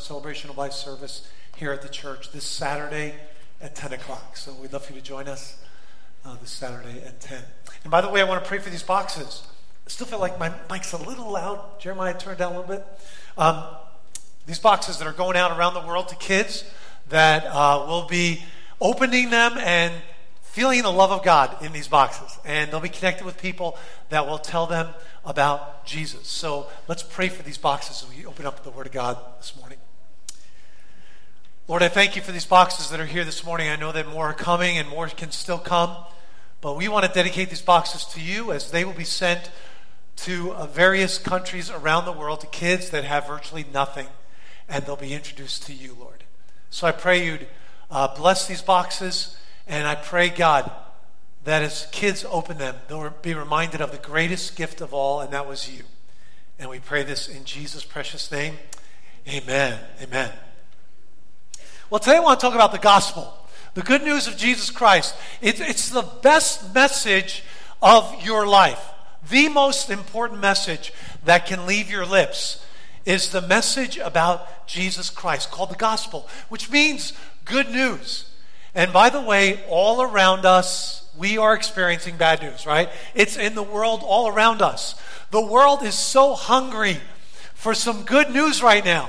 celebration of life service here at the church this Saturday at 10 o'clock. So we'd love for you to join us uh, this Saturday at 10. And by the way, I want to pray for these boxes. I still feel like my mic's a little loud. Jeremiah, turn down a little bit. Um, these boxes that are going out around the world to kids that uh, will be opening them and feeling the love of God in these boxes. And they'll be connected with people that will tell them about Jesus. So let's pray for these boxes as we open up the Word of God this morning. Lord, I thank you for these boxes that are here this morning. I know that more are coming and more can still come. But we want to dedicate these boxes to you as they will be sent to uh, various countries around the world to kids that have virtually nothing. And they'll be introduced to you, Lord. So I pray you'd uh, bless these boxes. And I pray, God, that as kids open them, they'll be reminded of the greatest gift of all, and that was you. And we pray this in Jesus' precious name. Amen. Amen. Well, today I want to talk about the gospel, the good news of Jesus Christ. It, it's the best message of your life. The most important message that can leave your lips is the message about Jesus Christ, called the gospel, which means good news. And by the way, all around us, we are experiencing bad news, right? It's in the world all around us. The world is so hungry for some good news right now,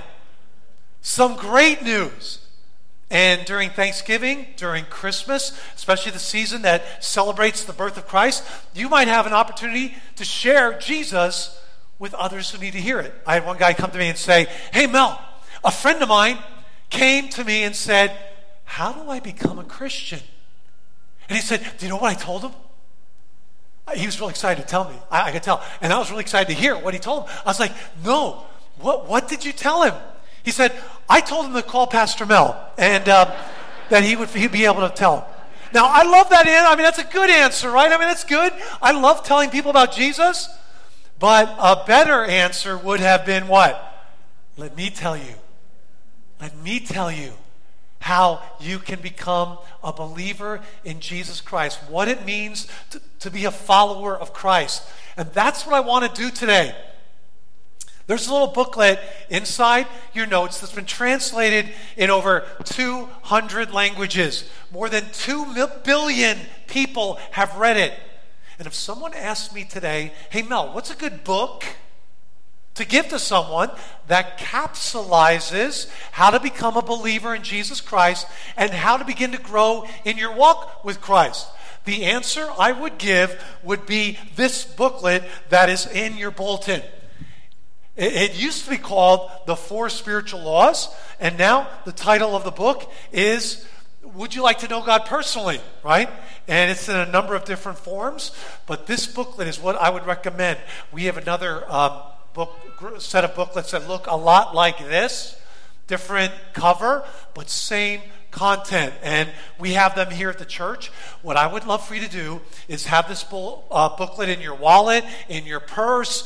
some great news. And during Thanksgiving, during Christmas, especially the season that celebrates the birth of Christ, you might have an opportunity to share Jesus with others who need to hear it. I had one guy come to me and say, Hey, Mel, a friend of mine came to me and said, How do I become a Christian? And he said, Do you know what I told him? He was really excited to tell me. I, I could tell. And I was really excited to hear what he told him. I was like, No, what, what did you tell him? He said, I told him to call Pastor Mel and uh, that he would he'd be able to tell him. Now, I love that answer. I mean, that's a good answer, right? I mean, that's good. I love telling people about Jesus. But a better answer would have been what? Let me tell you. Let me tell you how you can become a believer in Jesus Christ, what it means to, to be a follower of Christ. And that's what I want to do today. There's a little booklet inside your notes that's been translated in over 200 languages. More than 2 billion people have read it. And if someone asked me today, hey, Mel, what's a good book to give to someone that capsulizes how to become a believer in Jesus Christ and how to begin to grow in your walk with Christ? The answer I would give would be this booklet that is in your bulletin. It, used to be called The Four Spiritual Laws, and now the title of the book is Would You Like to Know God Personally? Right? And it's in a number of different forms, but this booklet is what I would recommend. We have another um, book set of booklets that look a lot like this, different cover, but same content. And we have them here at the church. What I would love for you to do is have this uh, booklet in your wallet, in your purse,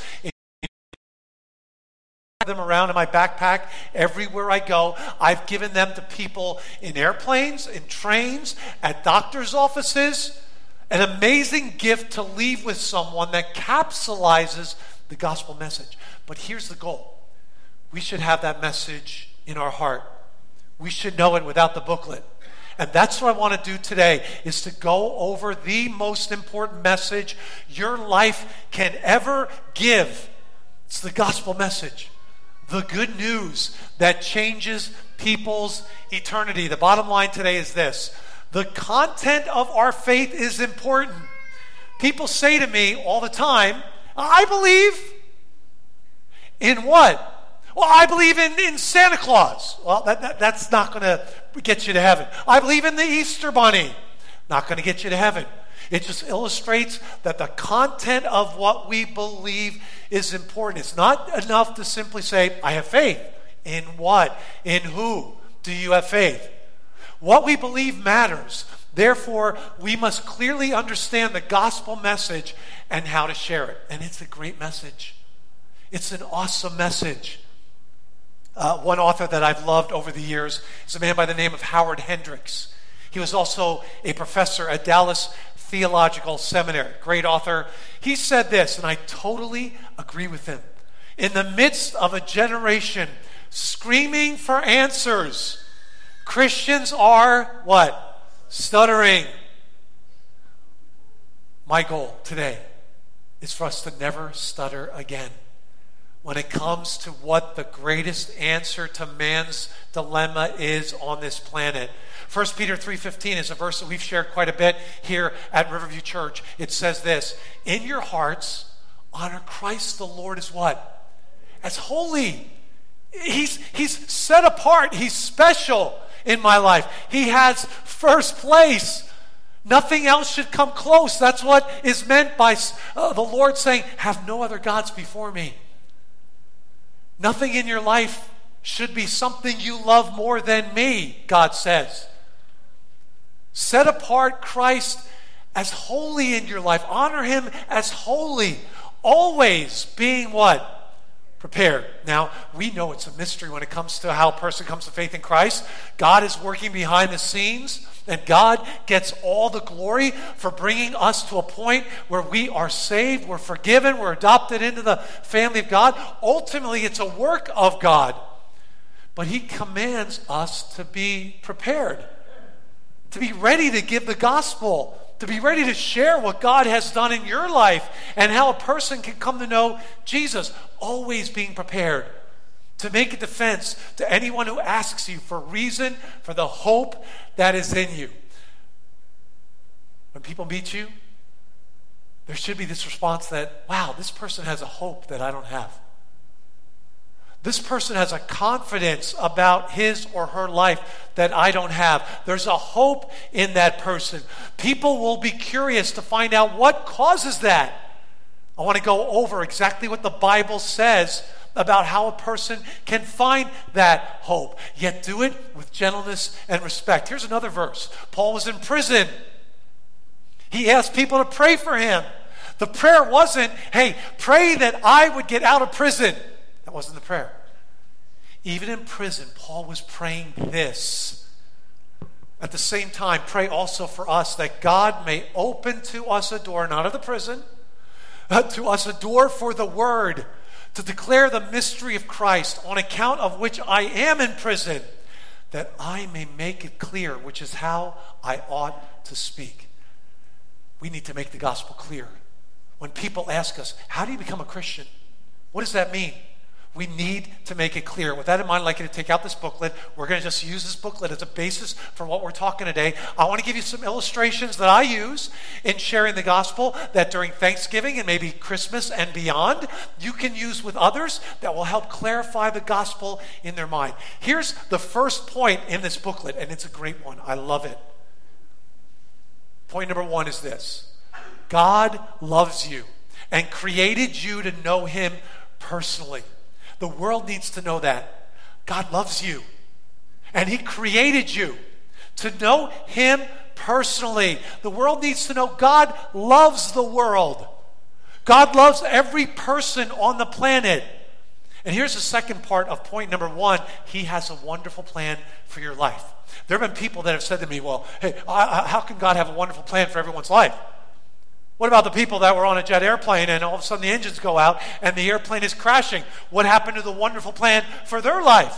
them around in my backpack everywhere I go. I've given them to people in airplanes, in trains, at doctor's offices. An amazing gift to leave with someone that capsulizes the gospel message. But here's the goal we should have that message in our heart. We should know it without the booklet. And that's what I want to do today is to go over the most important message your life can ever give. It's the gospel message the good news that changes people's eternity. The bottom line today is this the content of our faith is important. People say to me all the time, I believe in what? Well, I believe in, in Santa Claus. Well, that, that that's not going to get you to heaven. I believe in the Easter Bunny. Not going to get you to heaven. It just illustrates that the content of what we believe is important. It's not enough to simply say, I have faith. In what? In who do you have faith? What we believe matters. Therefore, we must clearly understand the gospel message and how to share it. And it's a great message. It's an awesome message. Uh, one author that I've loved over the years is a man by the name of Howard Hendricks. He was also a professor at Dallas Theological Seminary. Great author. He said this, and I totally agree with him. In the midst of a generation screaming for answers. Christians are what? Stuttering. My goal today is for us to never stutter again when it comes to what the greatest answer to man's dilemma is on this planet. 1 Peter 3:15 is a verse that we've shared quite a bit here at Riverview Church. It says this, "In your hearts honor Christ the Lord as what? As holy. He's he's set apart, he's special in my life. He has first place. Nothing else should come close. That's what is meant by uh, the Lord saying, Have no other gods before me. Nothing in your life should be something you love more than me, God says. Set apart Christ as holy in your life. Honor him as holy. Always being what? Prepared. Now, we know it's a mystery when it comes to how a person comes to faith in Christ. God is working behind the scenes. And God gets all the glory for bringing us to a point where we are saved, we're forgiven, we're adopted into the family of God. Ultimately, it's a work of God. But He commands us to be prepared, to be ready to give the gospel, to be ready to share what God has done in your life and how a person can come to know Jesus. Always being prepared to make a defense to anyone who asks you for reason for the hope that is in you. When people meet you, there should be this response that, wow, this person has a hope that I don't have. This person has a confidence about his or her life that I don't have. There's a hope in that person. People will be curious to find out what causes that. I want to go over exactly what the Bible says about how a person can find that hope, yet do it with gentleness and respect. Here's another verse Paul was in prison. He asked people to pray for him. The prayer wasn't, hey, pray that I would get out of prison. That wasn't the prayer. Even in prison, Paul was praying this. At the same time, pray also for us that God may open to us a door, not of the prison, uh, to us a door for the word to declare the mystery of Christ, on account of which I am in prison, that I may make it clear, which is how I ought to speak. We need to make the gospel clear. When people ask us, How do you become a Christian? What does that mean? We need to make it clear. With that in mind, I'd like you to take out this booklet. We're going to just use this booklet as a basis for what we're talking today. I want to give you some illustrations that I use in sharing the gospel that during Thanksgiving and maybe Christmas and beyond, you can use with others that will help clarify the gospel in their mind. Here's the first point in this booklet, and it's a great one. I love it. Point number one is this God loves you and created you to know Him personally. The world needs to know that. God loves you. And He created you to know Him personally. The world needs to know God loves the world. God loves every person on the planet. And here's the second part of point number one He has a wonderful plan for your life. There have been people that have said to me, Well, hey, how can God have a wonderful plan for everyone's life? What about the people that were on a jet airplane and all of a sudden the engines go out and the airplane is crashing? What happened to the wonderful plan for their life?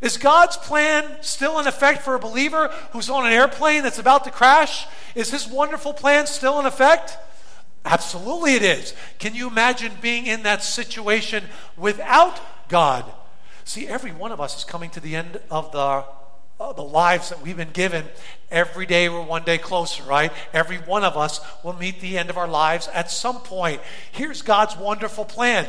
Is God's plan still in effect for a believer who's on an airplane that's about to crash? Is his wonderful plan still in effect? Absolutely, it is. Can you imagine being in that situation without God? See, every one of us is coming to the end of the uh, the lives that we've been given, every day we're one day closer, right? Every one of us will meet the end of our lives at some point. Here's God's wonderful plan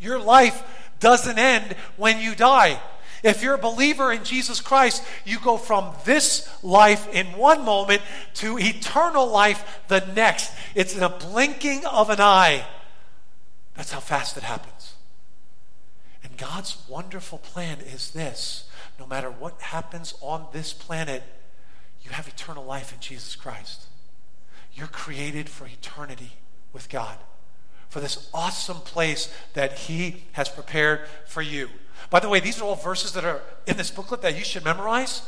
your life doesn't end when you die. If you're a believer in Jesus Christ, you go from this life in one moment to eternal life the next. It's in a blinking of an eye. That's how fast it happens. And God's wonderful plan is this no matter what happens on this planet, you have eternal life in Jesus Christ. You're created for eternity with God, for this awesome place that He has prepared for you. By the way, these are all verses that are in this booklet that you should memorize.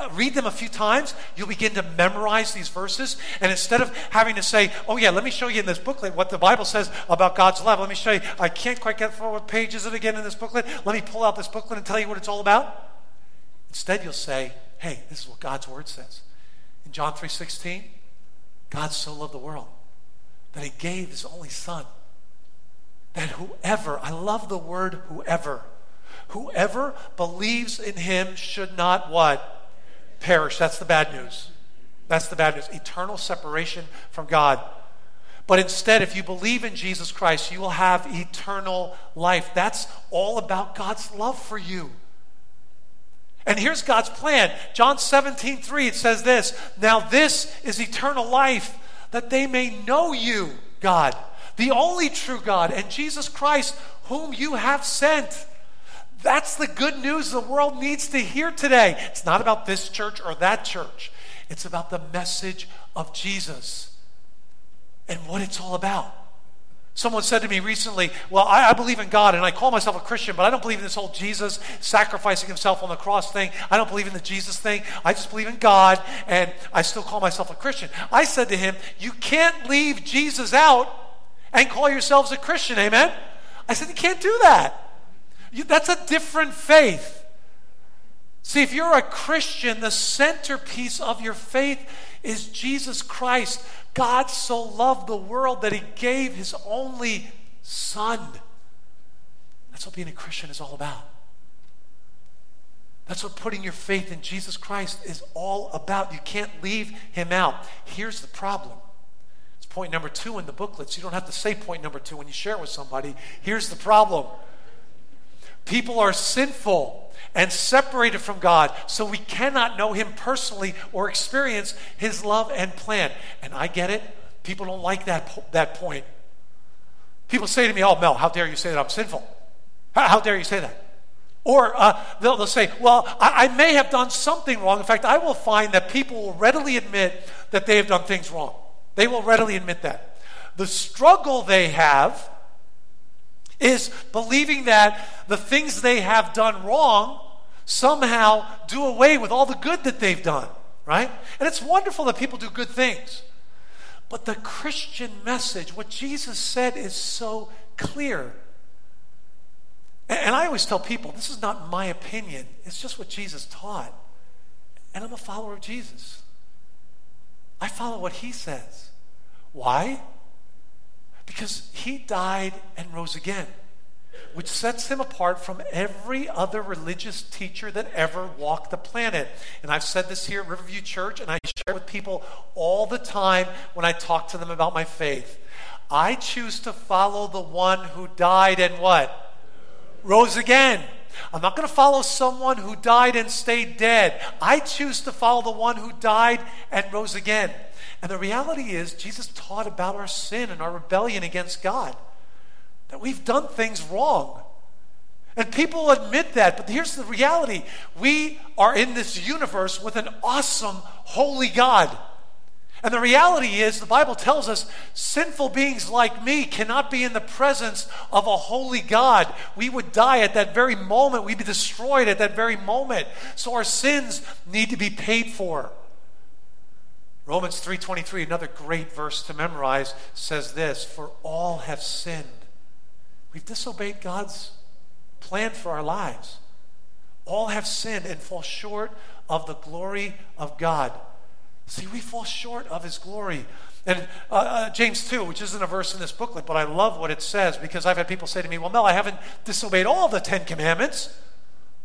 uh, read them a few times, you'll begin to memorize these verses. And instead of having to say, oh, yeah, let me show you in this booklet what the Bible says about God's love, let me show you, I can't quite get through what page is it again in this booklet. Let me pull out this booklet and tell you what it's all about. Instead, you'll say, hey, this is what God's word says. In John 3.16, God so loved the world that he gave his only son. That whoever, I love the word whoever, whoever believes in him should not what? perish. That's the bad news. That's the bad news. Eternal separation from God. But instead, if you believe in Jesus Christ, you will have eternal life. That's all about God's love for you. And here's God's plan. John 17, 3, it says this Now this is eternal life, that they may know you, God, the only true God, and Jesus Christ, whom you have sent. That's the good news the world needs to hear today. It's not about this church or that church, it's about the message of Jesus and what it's all about. Someone said to me recently, Well, I, I, believe in God and I call myself a Christian, but I don't believe in this whole Jesus sacrificing himself on the cross thing. I don't believe in the Jesus thing. I just believe in God and I still call myself a Christian. I said to him, You can't leave Jesus out and call yourselves a Christian, amen? I said, You can't do that. You, that's a different faith. See, if you're a Christian, the centerpiece of your faith is Jesus Christ. God so loved the world that he gave his only Son. That's what being a Christian is all about. That's what putting your faith in Jesus Christ is all about. You can't leave him out. Here's the problem. It's point number two in the booklet, so you don't have to say point number two when you share it with somebody. Here's the problem People are sinful and separated from God, so we cannot know Him personally or experience His love and plan. And I get it. People don't like that, that point. People say to me, Oh, Mel, how dare you say that I'm sinful? How, how dare you say that? Or uh, they'll, they'll, say, Well, I, I may have done something wrong. In fact, I will find that people will readily admit that they have done things wrong. They will readily admit that. The struggle they have is believing that the things they have done wrong somehow do away with all the good that they've done, right? And it's wonderful that people do good things. But the Christian message, what Jesus said, is so clear. And I always tell people this is not my opinion, it's just what Jesus taught. And I'm a follower of Jesus. I follow what he says. Why? Because he died and rose again, which sets him apart from every other religious teacher that ever walked the planet. And I've said this here at Riverview Church, and I share with people all the time when I talk to them about my faith. I choose to follow the one who died and what? Rose again. I'm not going to follow someone who died and stayed dead. I choose to follow the one who died and rose again. And the reality is, Jesus taught about our sin and our rebellion against God, that we've done things wrong. And people admit that, but here's the reality we are in this universe with an awesome, holy God. And the reality is, the Bible tells us sinful beings like me cannot be in the presence of a holy God. We would die at that very moment, we'd be destroyed at that very moment. So our sins need to be paid for. Romans 3:23, another great verse to memorize, says this, "For all have sinned." We've disobeyed God's plan for our lives. All have sinned and fall short of the glory of God. See, we fall short of his glory. And uh, uh, James 2, which isn't a verse in this booklet, but I love what it says because I've had people say to me, Well, Mel, I haven't disobeyed all the Ten Commandments.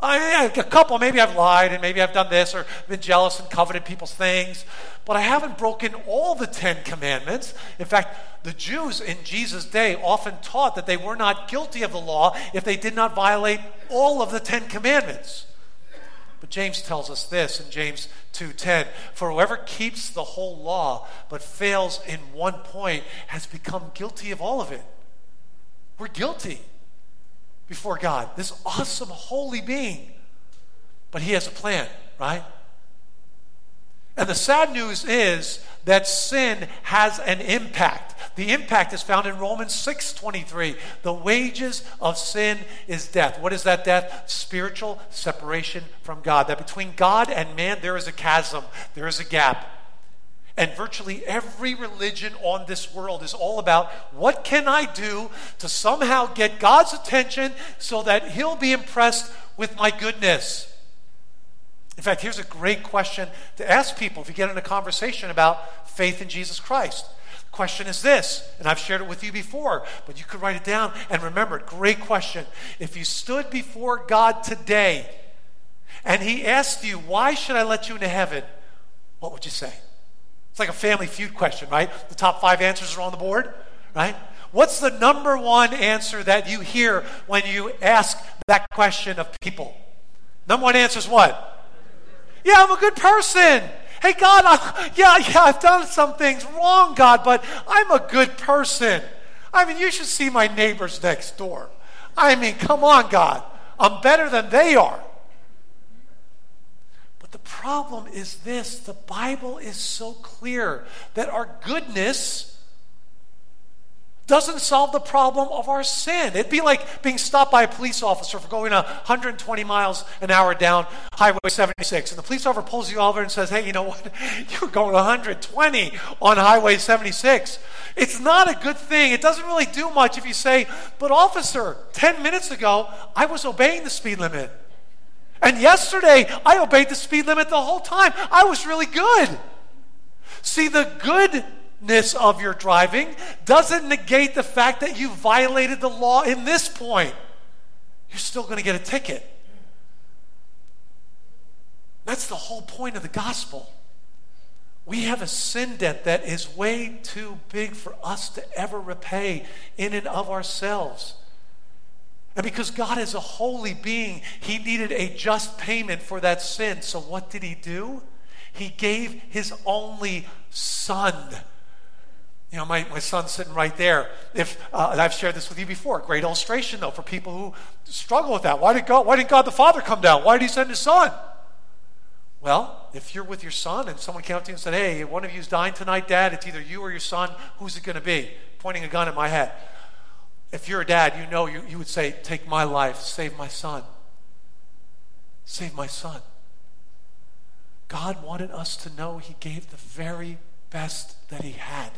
Oh, I, a couple, maybe I've lied and maybe I've done this or been jealous and coveted people's things, but I haven't broken all the Ten Commandments. In fact, the Jews in Jesus' day often taught that they were not guilty of the law if they did not violate all of the Ten Commandments. But James tells us this in James 2:10, for whoever keeps the whole law but fails in one point has become guilty of all of it. We're guilty before God, this awesome holy being. But he has a plan, right? And the sad news is that sin has an impact. The impact is found in Romans 6:23. The wages of sin is death. What is that death? Spiritual separation from God. That between God and man there is a chasm, there is a gap. And virtually every religion on this world is all about what can I do to somehow get God's attention so that he'll be impressed with my goodness. In fact, here's a great question to ask people if you get in a conversation about faith in Jesus Christ. The question is this, and I've shared it with you before, but you could write it down and remember it. Great question. If you stood before God today and He asked you, Why should I let you into heaven? What would you say? It's like a family feud question, right? The top five answers are on the board, right? What's the number one answer that you hear when you ask that question of people? Number one answer is what? Yeah, I'm a good person. Hey, God, I, yeah, yeah, I've done some things wrong, God, but I'm a good person. I mean, you should see my neighbors next door. I mean, come on, God. I'm better than they are. The problem is this the Bible is so clear that our goodness doesn't solve the problem of our sin. It'd be like being stopped by a police officer for going 120 miles an hour down Highway 76. And the police officer pulls you over and says, Hey, you know what? You're going 120 on Highway 76. It's not a good thing. It doesn't really do much if you say, But, officer, 10 minutes ago, I was obeying the speed limit. And yesterday, I obeyed the speed limit the whole time. I was really good. See, the goodness of your driving doesn't negate the fact that you violated the law in this point. You're still going to get a ticket. That's the whole point of the gospel. We have a sin debt that is way too big for us to ever repay in and of ourselves. And because God is a holy being, He needed a just payment for that sin. So what did He do? He gave His only Son you know, my, my son's sitting right there. If uh, and I've shared this with you before, great illustration though for people who struggle with that. Why did God? Why didn't God the Father come down? Why did He send His Son? Well, if you're with your son and someone came up to you and said, "Hey, one of you's dying tonight, Dad. It's either you or your son. Who's it going to be?" Pointing a gun at my head. If you're a dad, you know you, you would say, "Take my life, save my son. Save my son." God wanted us to know He gave the very best that He had.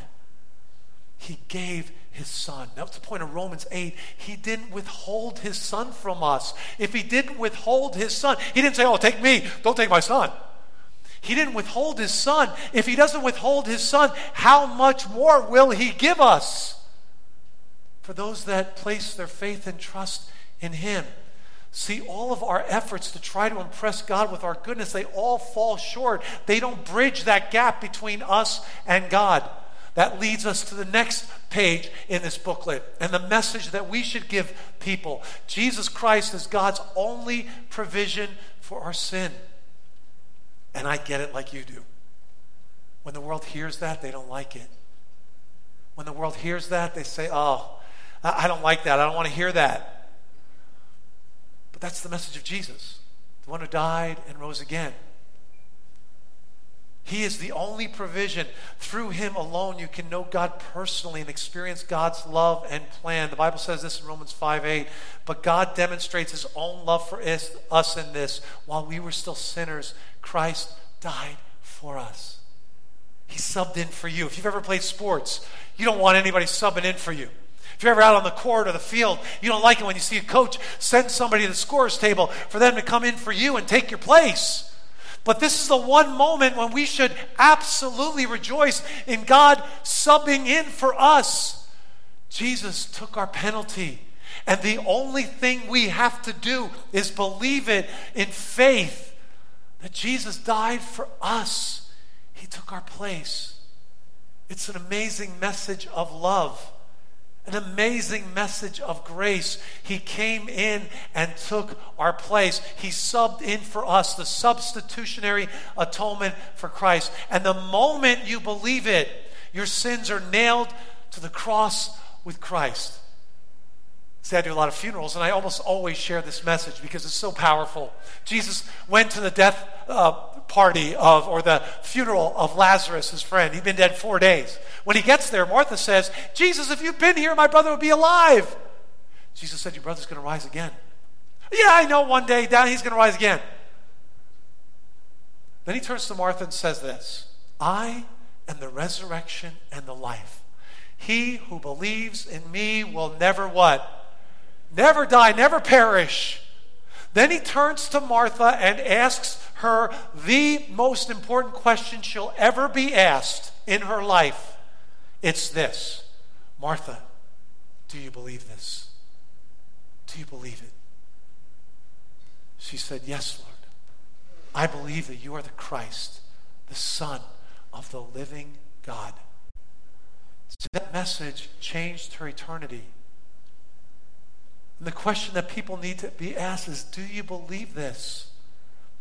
He gave his son. That's the point of Romans 8. He didn't withhold his son from us. If he didn't withhold his son, he didn't say, Oh, take me, don't take my son. He didn't withhold his son. If he doesn't withhold his son, how much more will he give us? For those that place their faith and trust in him. See, all of our efforts to try to impress God with our goodness, they all fall short. They don't bridge that gap between us and God. That leads us to the next page in this booklet and the message that we should give people. Jesus Christ is God's only provision for our sin. And I get it like you do. When the world hears that, they don't like it. When the world hears that, they say, Oh, I don't like that. I don't want to hear that. But that's the message of Jesus, the one who died and rose again. He is the only provision. Through Him alone, you can know God personally and experience God's love and plan. The Bible says this in Romans 5 8. But God demonstrates His own love for us in this. While we were still sinners, Christ died for us. He subbed in for you. If you've ever played sports, you don't want anybody subbing in for you. If you're ever out on the court or the field, you don't like it when you see a coach send somebody to the scorer's table for them to come in for you and take your place. But this is the one moment when we should absolutely rejoice in God subbing in for us. Jesus took our penalty. And the only thing we have to do is believe it in faith that Jesus died for us. He took our place. It's an amazing message of love an amazing message of grace. He came in and took our place. He subbed in for us, the substitutionary atonement for Christ. And the moment you believe it, your sins are nailed to the cross with Christ. See, I do a lot of funerals, and I almost always share this message because it's so powerful. Jesus went to the death uh, party of, or the funeral of Lazarus, his friend. He'd been dead four days. When he gets there, Martha says, Jesus, if you'd been here, my brother would be alive. Jesus said, Your brother's going to rise again. Yeah, I know one day down he's going to rise again. Then he turns to Martha and says this I am the resurrection and the life. He who believes in me will never what? Never die, never perish. Then he turns to Martha and asks her the most important question she'll ever be asked in her life. It's this Martha, do you believe this? Do you believe it? She said, Yes, Lord. I believe that you are the Christ, the Son of the living God. So that message changed her eternity. And the question that people need to be asked is Do you believe this?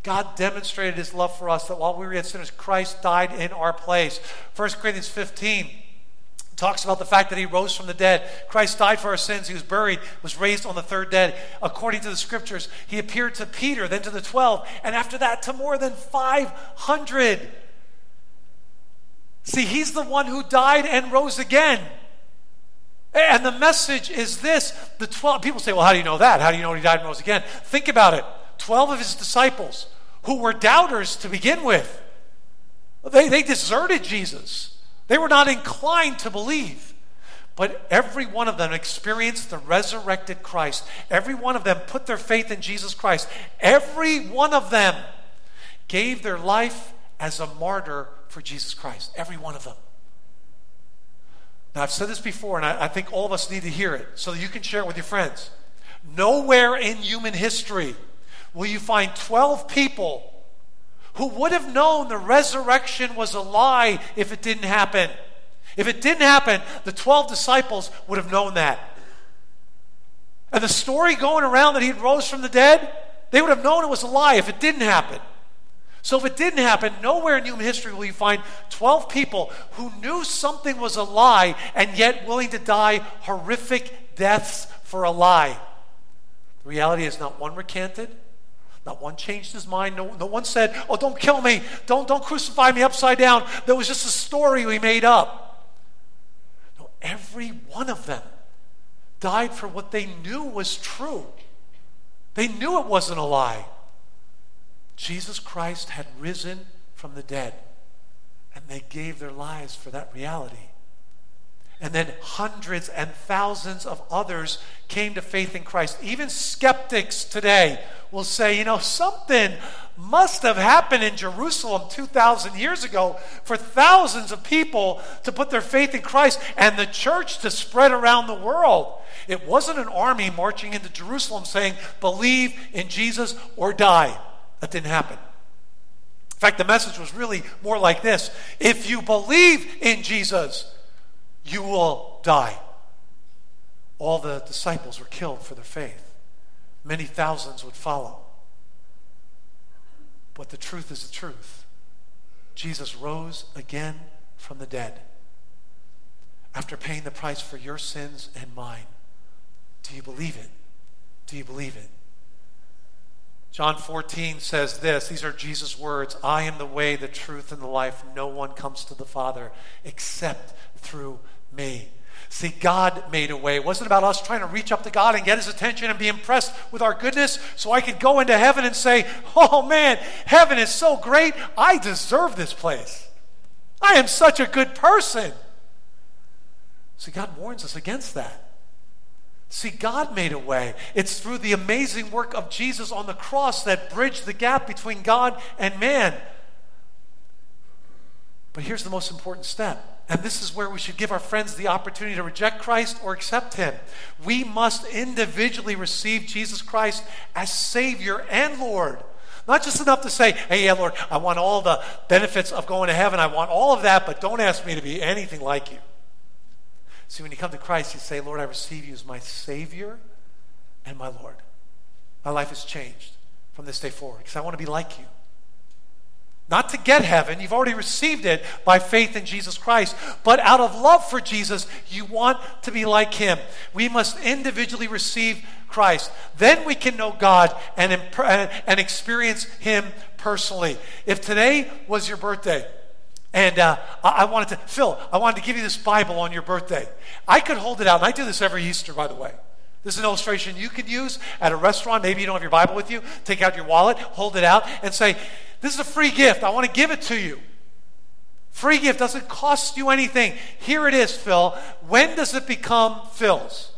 God demonstrated his love for us that while we were yet sinners, Christ died in our place. 1 Corinthians 15 talks about the fact that he rose from the dead. Christ died for our sins. He was buried, was raised on the third day. According to the scriptures, he appeared to Peter, then to the 12, and after that to more than 500. See, he's the one who died and rose again. And the message is this the 12 people say, well, how do you know that? How do you know he died and rose again? Think about it 12 of his disciples who were doubters to begin with, they, they deserted Jesus. They were not inclined to believe. But every one of them experienced the resurrected Christ. Every one of them put their faith in Jesus Christ. Every one of them gave their life as a martyr for Jesus Christ. Every one of them. Now, I've said this before, and I, I think all of us need to hear it so that you can share it with your friends. Nowhere in human history will you find 12 people who would have known the resurrection was a lie if it didn't happen. If it didn't happen, the 12 disciples would have known that. And the story going around that he rose from the dead, they would have known it was a lie if it didn't happen. So if it didn't happen, nowhere in human history will you find 12 people who knew something was a lie and yet willing to die horrific deaths for a lie. The reality is not one recanted, not one changed his mind. No, no one said, Oh, don't kill me. Don't, don't crucify me upside down. That was just a story we made up. No, every one of them died for what they knew was true. They knew it wasn't a lie. Jesus Christ had risen from the dead, and they gave their lives for that reality. And then hundreds and thousands of others came to faith in Christ. Even skeptics today will say, you know, something must have happened in Jerusalem 2,000 years ago for thousands of people to put their faith in Christ and the church to spread around the world. It wasn't an army marching into Jerusalem saying, believe in Jesus or die. That didn't happen. In fact, the message was really more like this If you believe in Jesus, you will die. All the disciples were killed for their faith, many thousands would follow. But the truth is the truth. Jesus rose again from the dead after paying the price for your sins and mine. Do you believe it? Do you believe it? John 14 says this these are Jesus' words I am the way, the truth, and the life. No one comes to the Father except through me. See, God made a way. It wasn't about us trying to reach up to God and get his attention and be impressed with our goodness so I could go into heaven and say, Oh man, heaven is so great. I deserve this place. I am such a good person. See, God warns us against that. See, God made a way. It's through the amazing work of Jesus on the cross that bridged the gap between God and man. But here's the most important step. And this is where we should give our friends the opportunity to reject Christ or accept Him. We must individually receive Jesus Christ as Savior and Lord. Not just enough to say, hey, yeah, Lord, I want all the benefits of going to heaven. I want all of that, but don't ask me to be anything like you. See, when you come to Christ, you say, Lord, I receive you as my Savior and my Lord. My life has changed from this day forward because I want to be like you. not to get heaven. You've already received it by faith in Jesus Christ. But out of love for Jesus, you want to be like him. We must individually receive Christ. Then we can know God and, imp- and experience him personally. If today was your birthday, and uh, I wanted to, Phil, I wanted to give you this Bible on your birthday. I could hold it out, and I do this every Easter, by the way. This is an illustration you could use at a restaurant. Maybe you don't have your Bible with you. Take out your wallet, hold it out, and say, This is a free gift. I want to give it to you. Free gift doesn't cost you anything. Here it is, Phil. When does it become Phil's?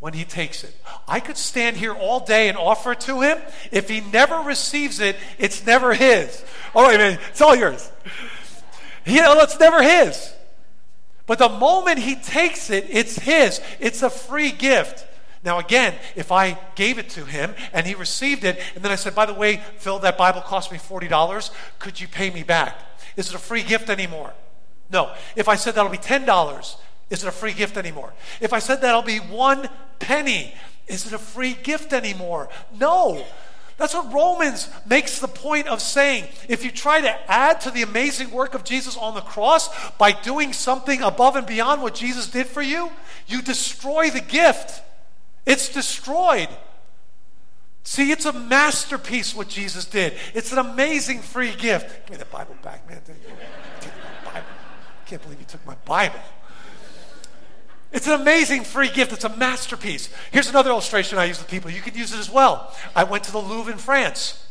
When he takes it. I could stand here all day and offer it to him. If he never receives it, it's never his. All right, man, it's all yours. You know, it's never his. But the moment he takes it, it's his. It's a free gift. Now, again, if I gave it to him and he received it, and then I said, by the way, Phil, that Bible cost me $40, could you pay me back? Is it a free gift anymore? No. If I said that'll be $10, is it a free gift anymore? If I said that'll be one penny, is it a free gift anymore? No. That's what Romans makes the point of saying. If you try to add to the amazing work of Jesus on the cross by doing something above and beyond what Jesus did for you, you destroy the gift. It's destroyed. See, it's a masterpiece what Jesus did. It's an amazing free gift. Give me the Bible back, man. I can't believe you took my Bible. It's an amazing free gift. It's a masterpiece. Here's another illustration I use with people. You could use it as well. I went to the Louvre in France.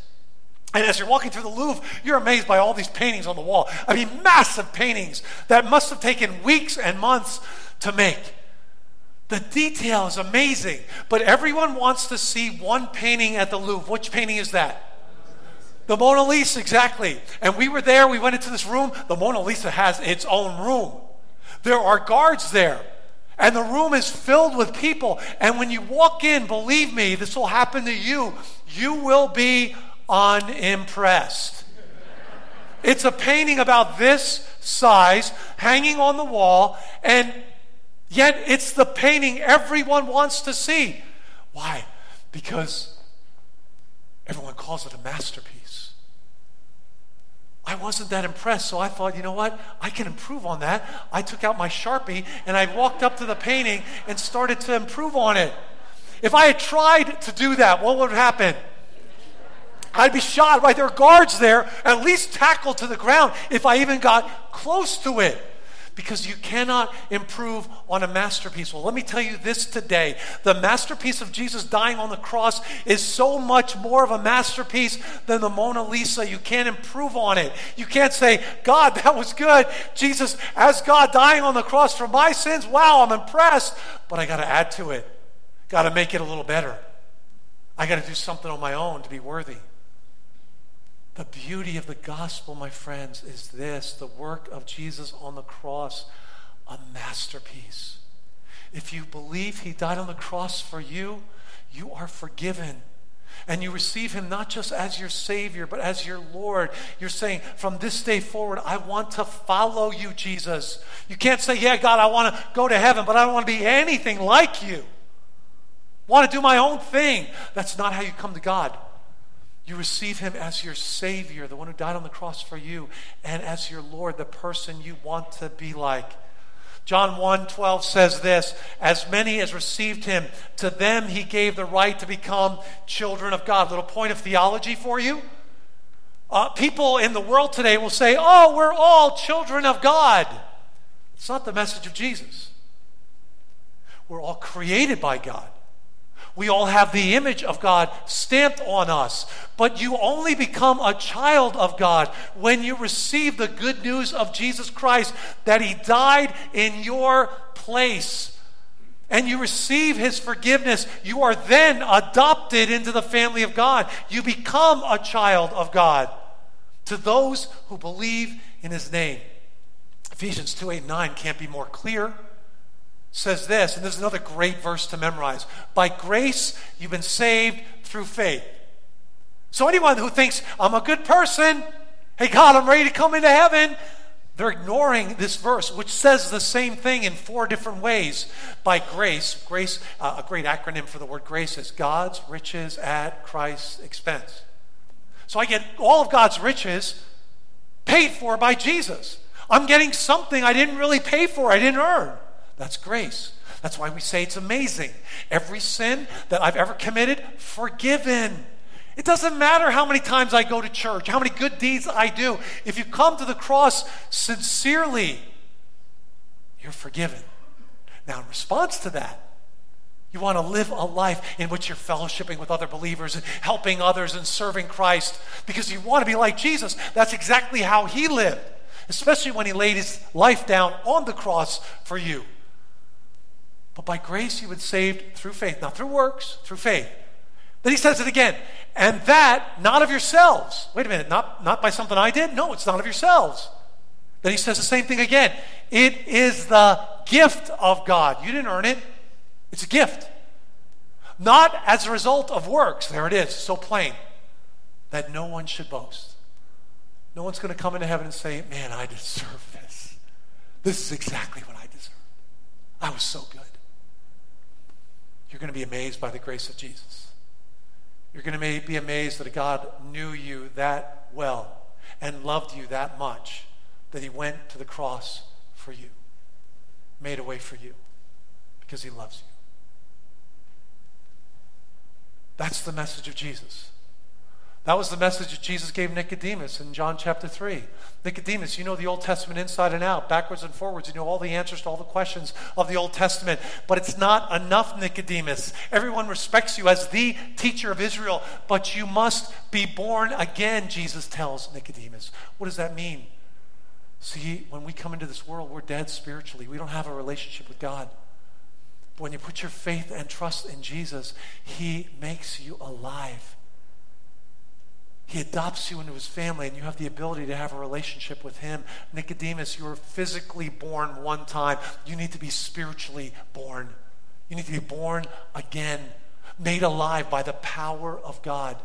And as you're walking through the Louvre, you're amazed by all these paintings on the wall. I mean, massive paintings that must have taken weeks and months to make. The detail is amazing. But everyone wants to see one painting at the Louvre. Which painting is that? The Mona Lisa, exactly. And we were there, we went into this room. The Mona Lisa has its own room. There are guards there. And the room is filled with people. And when you walk in, believe me, this will happen to you. You will be unimpressed. It's a painting about this size hanging on the wall, and yet it's the painting everyone wants to see. Why? Because everyone calls it a masterpiece. I wasn't that impressed, so I thought, you know what? I can improve on that. I took out my Sharpie and I walked up to the painting and started to improve on it. If I had tried to do that, what would happen? I'd be shot, right? There are guards there, at least tackled to the ground if I even got close to it because you cannot improve on a masterpiece. Well, let me tell you this today. The masterpiece of Jesus dying on the cross is so much more of a masterpiece than the Mona Lisa. You can't improve on it. You can't say, God, that was good. Jesus, as God dying on the cross for my sins, wow, I'm impressed. But I got to add to it, got to make it a little better. I got to do something on my own to be worthy. The beauty of the gospel, my friends, is this the work of Jesus on the cross, a masterpiece. If you believe he died on the cross for you, you are forgiven. And you receive him not just as your Savior, but as your Lord. You're saying, from this day forward, I want to follow you, Jesus. You can't say, Yeah, God, I want to go to heaven, but I don't want to be anything like you. I want to do my own thing. That's not how you come to God. You receive him as your Savior, the one who died on the cross for you, and as your Lord, the person you want to be like. John 1 12 says this As many as received him, to them he gave the right to become children of God. Little point of theology for you. Uh, people in the world today will say, Oh, we're all children of God. It's not the message of Jesus. We're all created by God. We all have the image of God stamped on us. But you only become a child of God when you receive the good news of Jesus Christ that He died in your place. And you receive His forgiveness. You are then adopted into the family of God. You become a child of God to those who believe in His name. Ephesians 2 8 9 can't be more clear says this, and this is another great verse to memorize. By grace, you've been saved through faith. So, anyone who thinks, I'm a good person, hey, God, I'm ready to come into heaven, they're ignoring this verse, which says the same thing in four different ways. By grace, grace, uh, a great acronym for the word grace is God's riches at Christ's expense. So I get all of God's riches paid for by Jesus. I'm getting something I didn't really pay for, I didn't earn. That's grace. That's why we say it's amazing. Every sin that I've ever committed, forgiven. It doesn't matter how many times I go to church, how many good deeds I do. If you come to the cross sincerely, you're forgiven. Now, in response to that, you want to live a life in which you're fellowshipping with other believers and helping others and serving Christ because you want to be like Jesus. That's exactly how he lived, especially when he laid his life down on the cross for you. But by grace, you would saved through faith, not through works, through faith. Then he says it again, and that not of yourselves. Wait a minute, not, not by something I did? No, it's not of yourselves. Then he says the same thing again. It is the gift of God. You didn't earn it, it's a gift. Not as a result of works. There it is, so plain. That no one should boast. No one's going to come into heaven and say, Man, I deserve this. This is exactly what I deserve. I was so good. You're going to be amazed by the grace of Jesus. You're going to be amazed that a God knew you that well and loved you that much that he went to the cross for you, made a way for you because he loves you. That's the message of Jesus. That was the message that Jesus gave Nicodemus in John chapter 3. Nicodemus, you know the Old Testament inside and out, backwards and forwards. You know all the answers to all the questions of the Old Testament. But it's not enough, Nicodemus. Everyone respects you as the teacher of Israel, but you must be born again, Jesus tells Nicodemus. What does that mean? See, when we come into this world, we're dead spiritually. We don't have a relationship with God. But when you put your faith and trust in Jesus, He makes you alive. He adopts you into his family, and you have the ability to have a relationship with him. Nicodemus, you were physically born one time. You need to be spiritually born. You need to be born again, made alive by the power of God.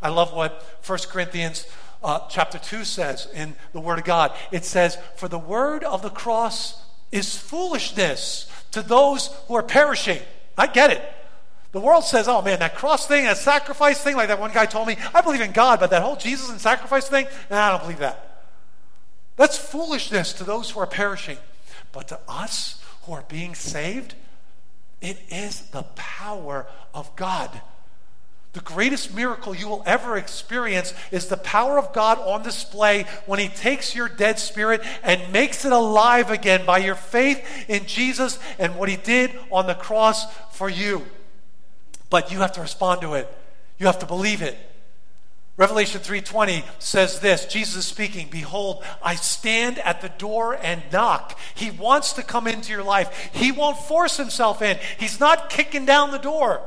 I love what 1 Corinthians uh, chapter 2 says in the Word of God. It says, For the word of the cross is foolishness to those who are perishing. I get it. The world says, oh man, that cross thing, that sacrifice thing, like that one guy told me, I believe in God, but that whole Jesus and sacrifice thing, nah, I don't believe that. That's foolishness to those who are perishing. But to us who are being saved, it is the power of God. The greatest miracle you will ever experience is the power of God on display when He takes your dead spirit and makes it alive again by your faith in Jesus and what He did on the cross for you. But you have to respond to it. You have to believe it. Revelation 3:20 says this, Jesus is speaking, "Behold, I stand at the door and knock." He wants to come into your life. He won't force himself in. He's not kicking down the door.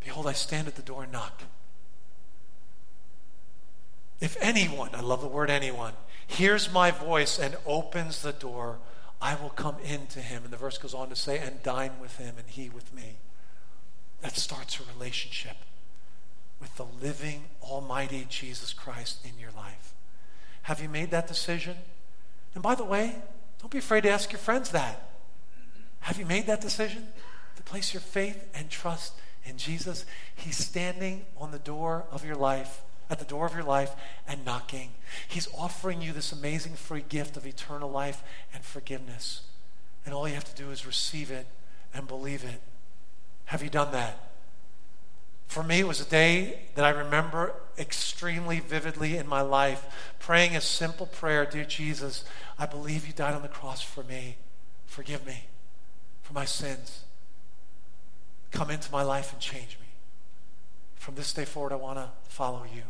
Behold, I stand at the door and knock. If anyone, I love the word anyone, hears my voice and opens the door, I will come into him. And the verse goes on to say, and dine with him and he with me. That starts a relationship with the living, almighty Jesus Christ in your life. Have you made that decision? And by the way, don't be afraid to ask your friends that. Have you made that decision to place your faith and trust in Jesus? He's standing on the door of your life at the door of your life and knocking. He's offering you this amazing free gift of eternal life and forgiveness. And all you have to do is receive it and believe it. Have you done that? For me, it was a day that I remember extremely vividly in my life, praying a simple prayer Dear Jesus, I believe you died on the cross for me. Forgive me for my sins. Come into my life and change me. From this day forward, I want to follow you.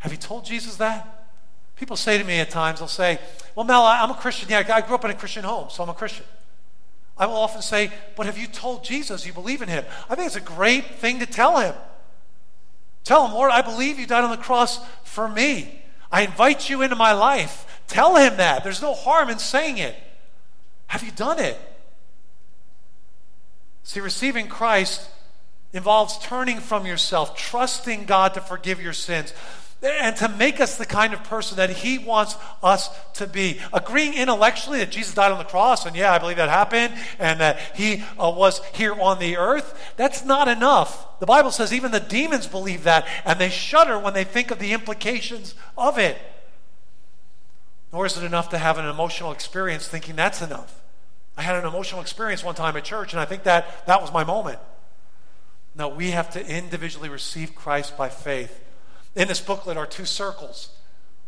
Have you told Jesus that? People say to me at times, they'll say, Well, Mel, I'm a Christian. Yeah, I grew up in a Christian home, so I'm a Christian. I will often say, But have you told Jesus you believe in him? I think it's a great thing to tell him. Tell him, Lord, I believe you died on the cross for me. I invite you into my life. Tell him that. There's no harm in saying it. Have you done it? See, receiving Christ involves turning from yourself, trusting God to forgive your sins, and to make us the kind of person that He wants us to be. Agreeing intellectually that Jesus died on the cross, and yeah, I believe that happened, and that He uh, was here on the earth, that's not enough. The Bible says even the demons believe that, and they shudder when they think of the implications of it. Nor is it enough to have an emotional experience thinking that's enough. I had an emotional experience one time at church, and I think that that was my moment. No, we have to individually receive Christ by faith. In this booklet are two circles.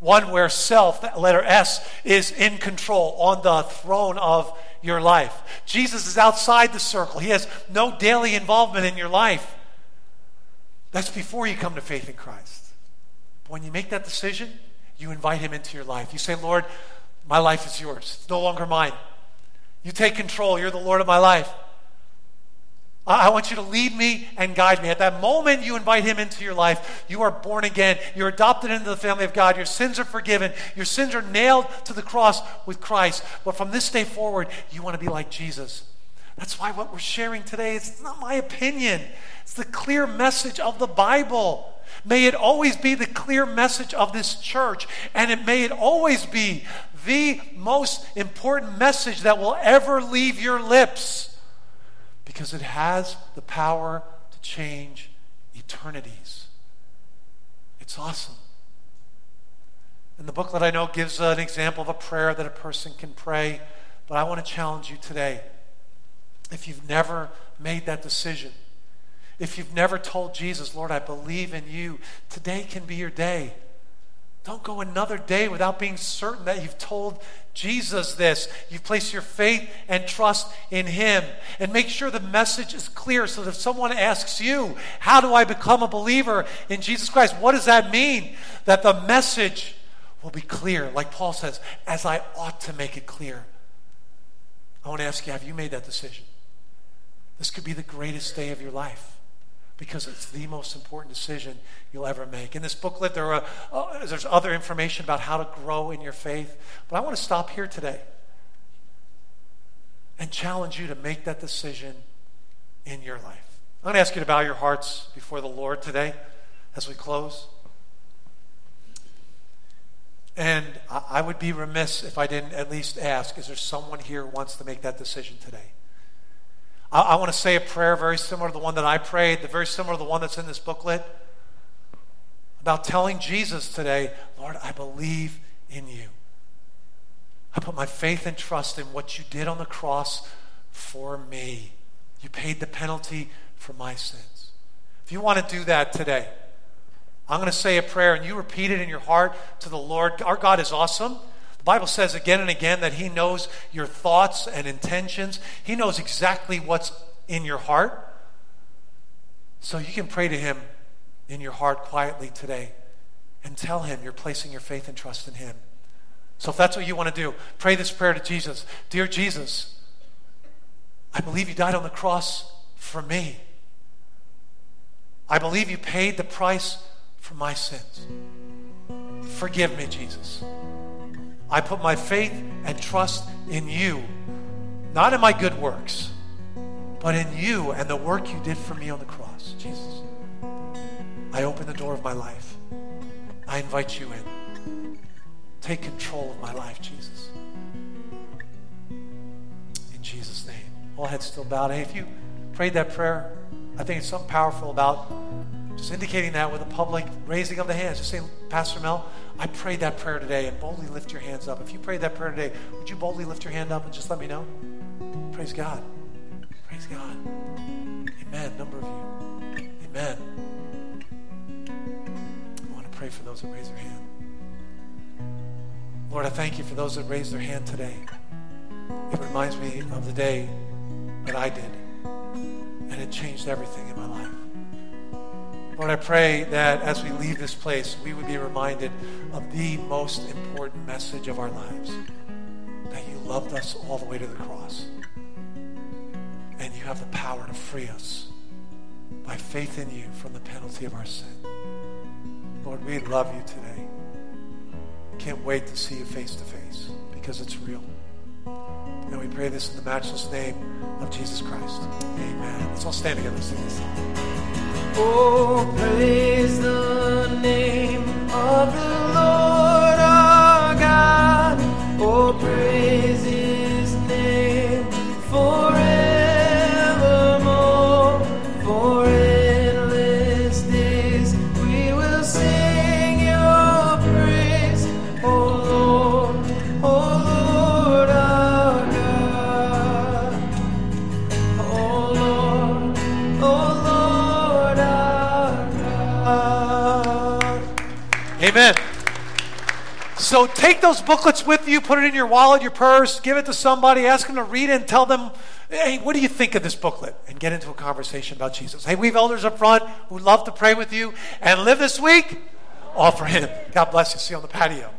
One where self, that letter S, is in control on the throne of your life. Jesus is outside the circle. He has no daily involvement in your life. That's before you come to faith in Christ. But when you make that decision, you invite him into your life. You say, Lord, my life is yours. It's no longer mine. You take control. You're the Lord of my life. I want you to lead me and guide me. At that moment you invite him into your life, you are born again. You're adopted into the family of God. Your sins are forgiven. Your sins are nailed to the cross with Christ. But from this day forward, you want to be like Jesus. That's why what we're sharing today is not my opinion. It's the clear message of the Bible. May it always be the clear message of this church, and it may it always be the most important message that will ever leave your lips because it has the power to change eternities. It's awesome. And the booklet I know gives an example of a prayer that a person can pray, but I want to challenge you today. If you've never made that decision, if you've never told Jesus, Lord, I believe in you, today can be your day. Don't go another day without being certain that you've told Jesus this. You've placed your faith and trust in Him. And make sure the message is clear so that if someone asks you, How do I become a believer in Jesus Christ? What does that mean? That the message will be clear, like Paul says, as I ought to make it clear. I want to ask you, have you made that decision? This could be the greatest day of your life because it's the most important decision you'll ever make. In this booklet, there are, uh, there's other information about how to grow in your faith. But I want to stop here today and challenge you to make that decision in your life. I'm going to ask you to bow your hearts before the Lord today as we close. And I would be remiss if I didn't at least ask is there someone here who wants to make that decision today? I, I want to say a prayer very similar to the one that I prayed, the very similar to the one that's in this booklet, about telling Jesus today, Lord, I believe in you. I put my faith and trust in what you did on the cross for me. You paid the penalty for my sins. If you want to do that today, I'm going to say a prayer and you repeat it in your heart to the Lord. Our God is awesome. The Bible says again and again that He knows your thoughts and intentions, He knows exactly what's in your heart. So you can pray to Him in your heart quietly today and tell Him you're placing your faith and trust in Him. So if that's what you want to do, pray this prayer to Jesus Dear Jesus, I believe you died on the cross for me. I believe you paid the price for my sins. Forgive me, Jesus. I put my faith and trust in you, not in my good works, but in you and the work you did for me on the cross, Jesus. I open the door of my life. I invite you in. Take control of my life, Jesus. In Jesus' name. All heads still bowed. Hey, if you prayed that prayer, I think it's something powerful about just indicating that with a public raising of the hands. Just saying, Pastor Mel, I prayed that prayer today and boldly lift your hands up. If you prayed that prayer today, would you boldly lift your hand up and just let me know? Praise God. Praise God. Amen. Number of you. Amen. I want to pray for those that raise their hand. Lord, I thank you for those that raised their hand today. It reminds me of the day that I did, and it changed everything in my life. Lord, I pray that as we leave this place, we would be reminded of the most important message of our lives that you loved us all the way to the cross. And you have the power to free us by faith in you from the penalty of our sin. Lord, we love you today. Can't wait to see you face to face because it's real. And we pray this in the matchless name of Jesus Christ. Amen. Let's all stand together and sing this song. Oh, praise the name of the Lord our God. Oh, praise So take those booklets with you, put it in your wallet, your purse, give it to somebody, ask them to read it, and tell them, hey, what do you think of this booklet? And get into a conversation about Jesus. Hey, we have elders up front who love to pray with you and live this week all for Him. God bless you. See you on the patio.